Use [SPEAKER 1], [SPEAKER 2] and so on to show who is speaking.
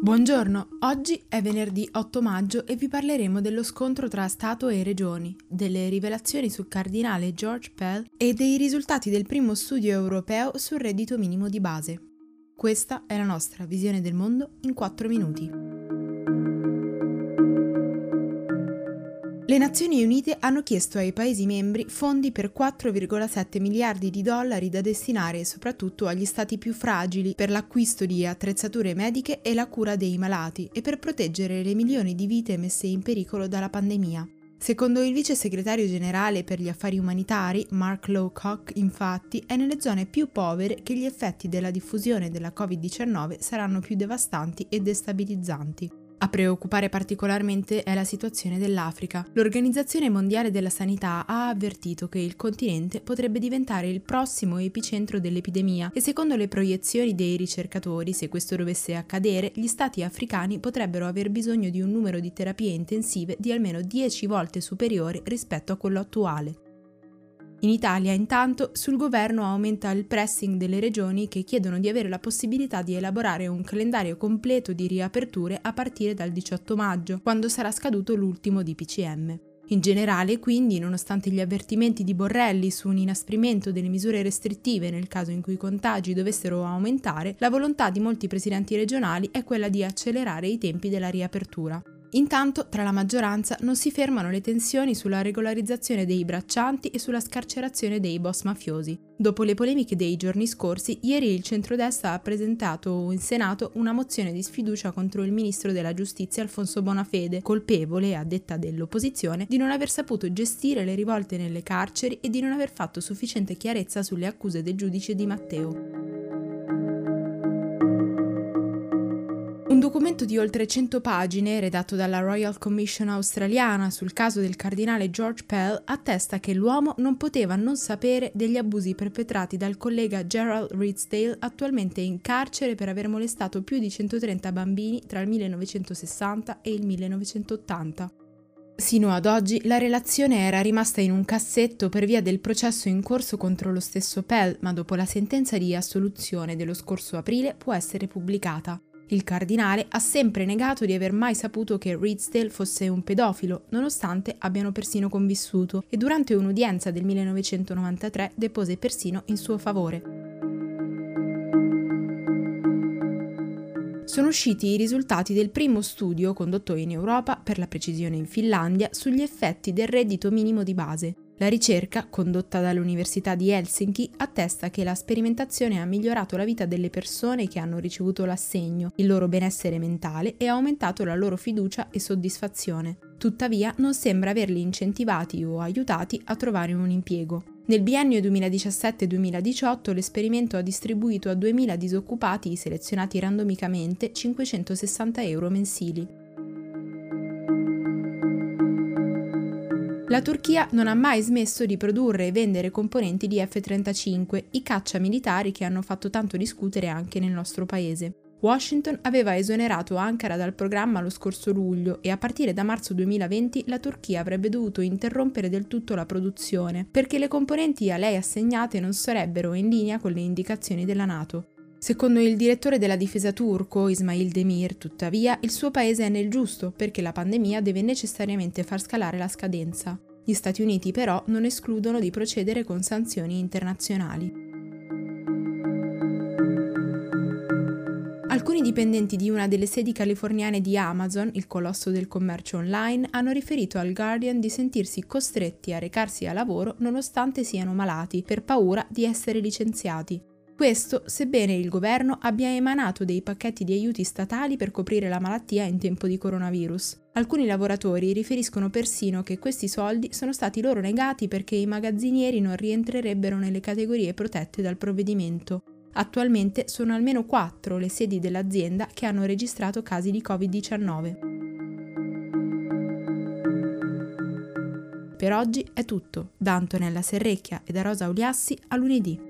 [SPEAKER 1] Buongiorno, oggi è venerdì 8 maggio e vi parleremo dello scontro tra Stato e Regioni, delle rivelazioni sul cardinale George Pell e dei risultati del primo studio europeo sul reddito minimo di base. Questa è la nostra visione del mondo in 4 minuti. Le Nazioni Unite hanno chiesto ai Paesi membri fondi per 4,7 miliardi di dollari da destinare soprattutto agli stati più fragili per l'acquisto di attrezzature mediche e la cura dei malati e per proteggere le milioni di vite messe in pericolo dalla pandemia. Secondo il vice segretario generale per gli affari umanitari, Mark Lowcock, infatti, è nelle zone più povere che gli effetti della diffusione della Covid-19 saranno più devastanti e destabilizzanti. A preoccupare particolarmente è la situazione dell'Africa. L'Organizzazione Mondiale della Sanità ha avvertito che il continente potrebbe diventare il prossimo epicentro dell'epidemia e secondo le proiezioni dei ricercatori, se questo dovesse accadere, gli stati africani potrebbero aver bisogno di un numero di terapie intensive di almeno 10 volte superiore rispetto a quello attuale. In Italia, intanto, sul governo aumenta il pressing delle regioni che chiedono di avere la possibilità di elaborare un calendario completo di riaperture a partire dal 18 maggio, quando sarà scaduto l'ultimo DPCM. In generale, quindi, nonostante gli avvertimenti di Borrelli su un inasprimento delle misure restrittive nel caso in cui i contagi dovessero aumentare, la volontà di molti presidenti regionali è quella di accelerare i tempi della riapertura. Intanto, tra la maggioranza non si fermano le tensioni sulla regolarizzazione dei braccianti e sulla scarcerazione dei boss mafiosi. Dopo le polemiche dei giorni scorsi, ieri il centrodestra ha presentato in Senato una mozione di sfiducia contro il ministro della giustizia Alfonso Bonafede, colpevole, a detta dell'opposizione, di non aver saputo gestire le rivolte nelle carceri e di non aver fatto sufficiente chiarezza sulle accuse del giudice Di Matteo. Documento di oltre 100 pagine, redatto dalla Royal Commission australiana sul caso del cardinale George Pell, attesta che l'uomo non poteva non sapere degli abusi perpetrati dal collega Gerald Ridsdale, attualmente in carcere per aver molestato più di 130 bambini tra il 1960 e il 1980. Sino ad oggi la relazione era rimasta in un cassetto per via del processo in corso contro lo stesso Pell, ma dopo la sentenza di assoluzione dello scorso aprile può essere pubblicata. Il cardinale ha sempre negato di aver mai saputo che Ridsdale fosse un pedofilo, nonostante abbiano persino convissuto, e durante un'udienza del 1993 depose persino in suo favore. Sono usciti i risultati del primo studio condotto in Europa, per la precisione in Finlandia, sugli effetti del reddito minimo di base. La ricerca, condotta dall'Università di Helsinki, attesta che la sperimentazione ha migliorato la vita delle persone che hanno ricevuto l'assegno, il loro benessere mentale e ha aumentato la loro fiducia e soddisfazione. Tuttavia non sembra averli incentivati o aiutati a trovare un impiego. Nel biennio 2017-2018 l'esperimento ha distribuito a 2.000 disoccupati selezionati randomicamente 560 euro mensili. La Turchia non ha mai smesso di produrre e vendere componenti di F-35, i caccia militari che hanno fatto tanto discutere anche nel nostro paese. Washington aveva esonerato Ankara dal programma lo scorso luglio e a partire da marzo 2020 la Turchia avrebbe dovuto interrompere del tutto la produzione perché le componenti a lei assegnate non sarebbero in linea con le indicazioni della Nato. Secondo il direttore della difesa turco, Ismail Demir, tuttavia, il suo paese è nel giusto perché la pandemia deve necessariamente far scalare la scadenza. Gli Stati Uniti però non escludono di procedere con sanzioni internazionali. Alcuni dipendenti di una delle sedi californiane di Amazon, il colosso del commercio online, hanno riferito al Guardian di sentirsi costretti a recarsi a lavoro nonostante siano malati, per paura di essere licenziati. Questo sebbene il governo abbia emanato dei pacchetti di aiuti statali per coprire la malattia in tempo di coronavirus. Alcuni lavoratori riferiscono persino che questi soldi sono stati loro negati perché i magazzinieri non rientrerebbero nelle categorie protette dal provvedimento. Attualmente sono almeno quattro le sedi dell'azienda che hanno registrato casi di Covid-19. Per oggi è tutto. Da Antonella Serrecchia e da Rosa Uliassi a lunedì.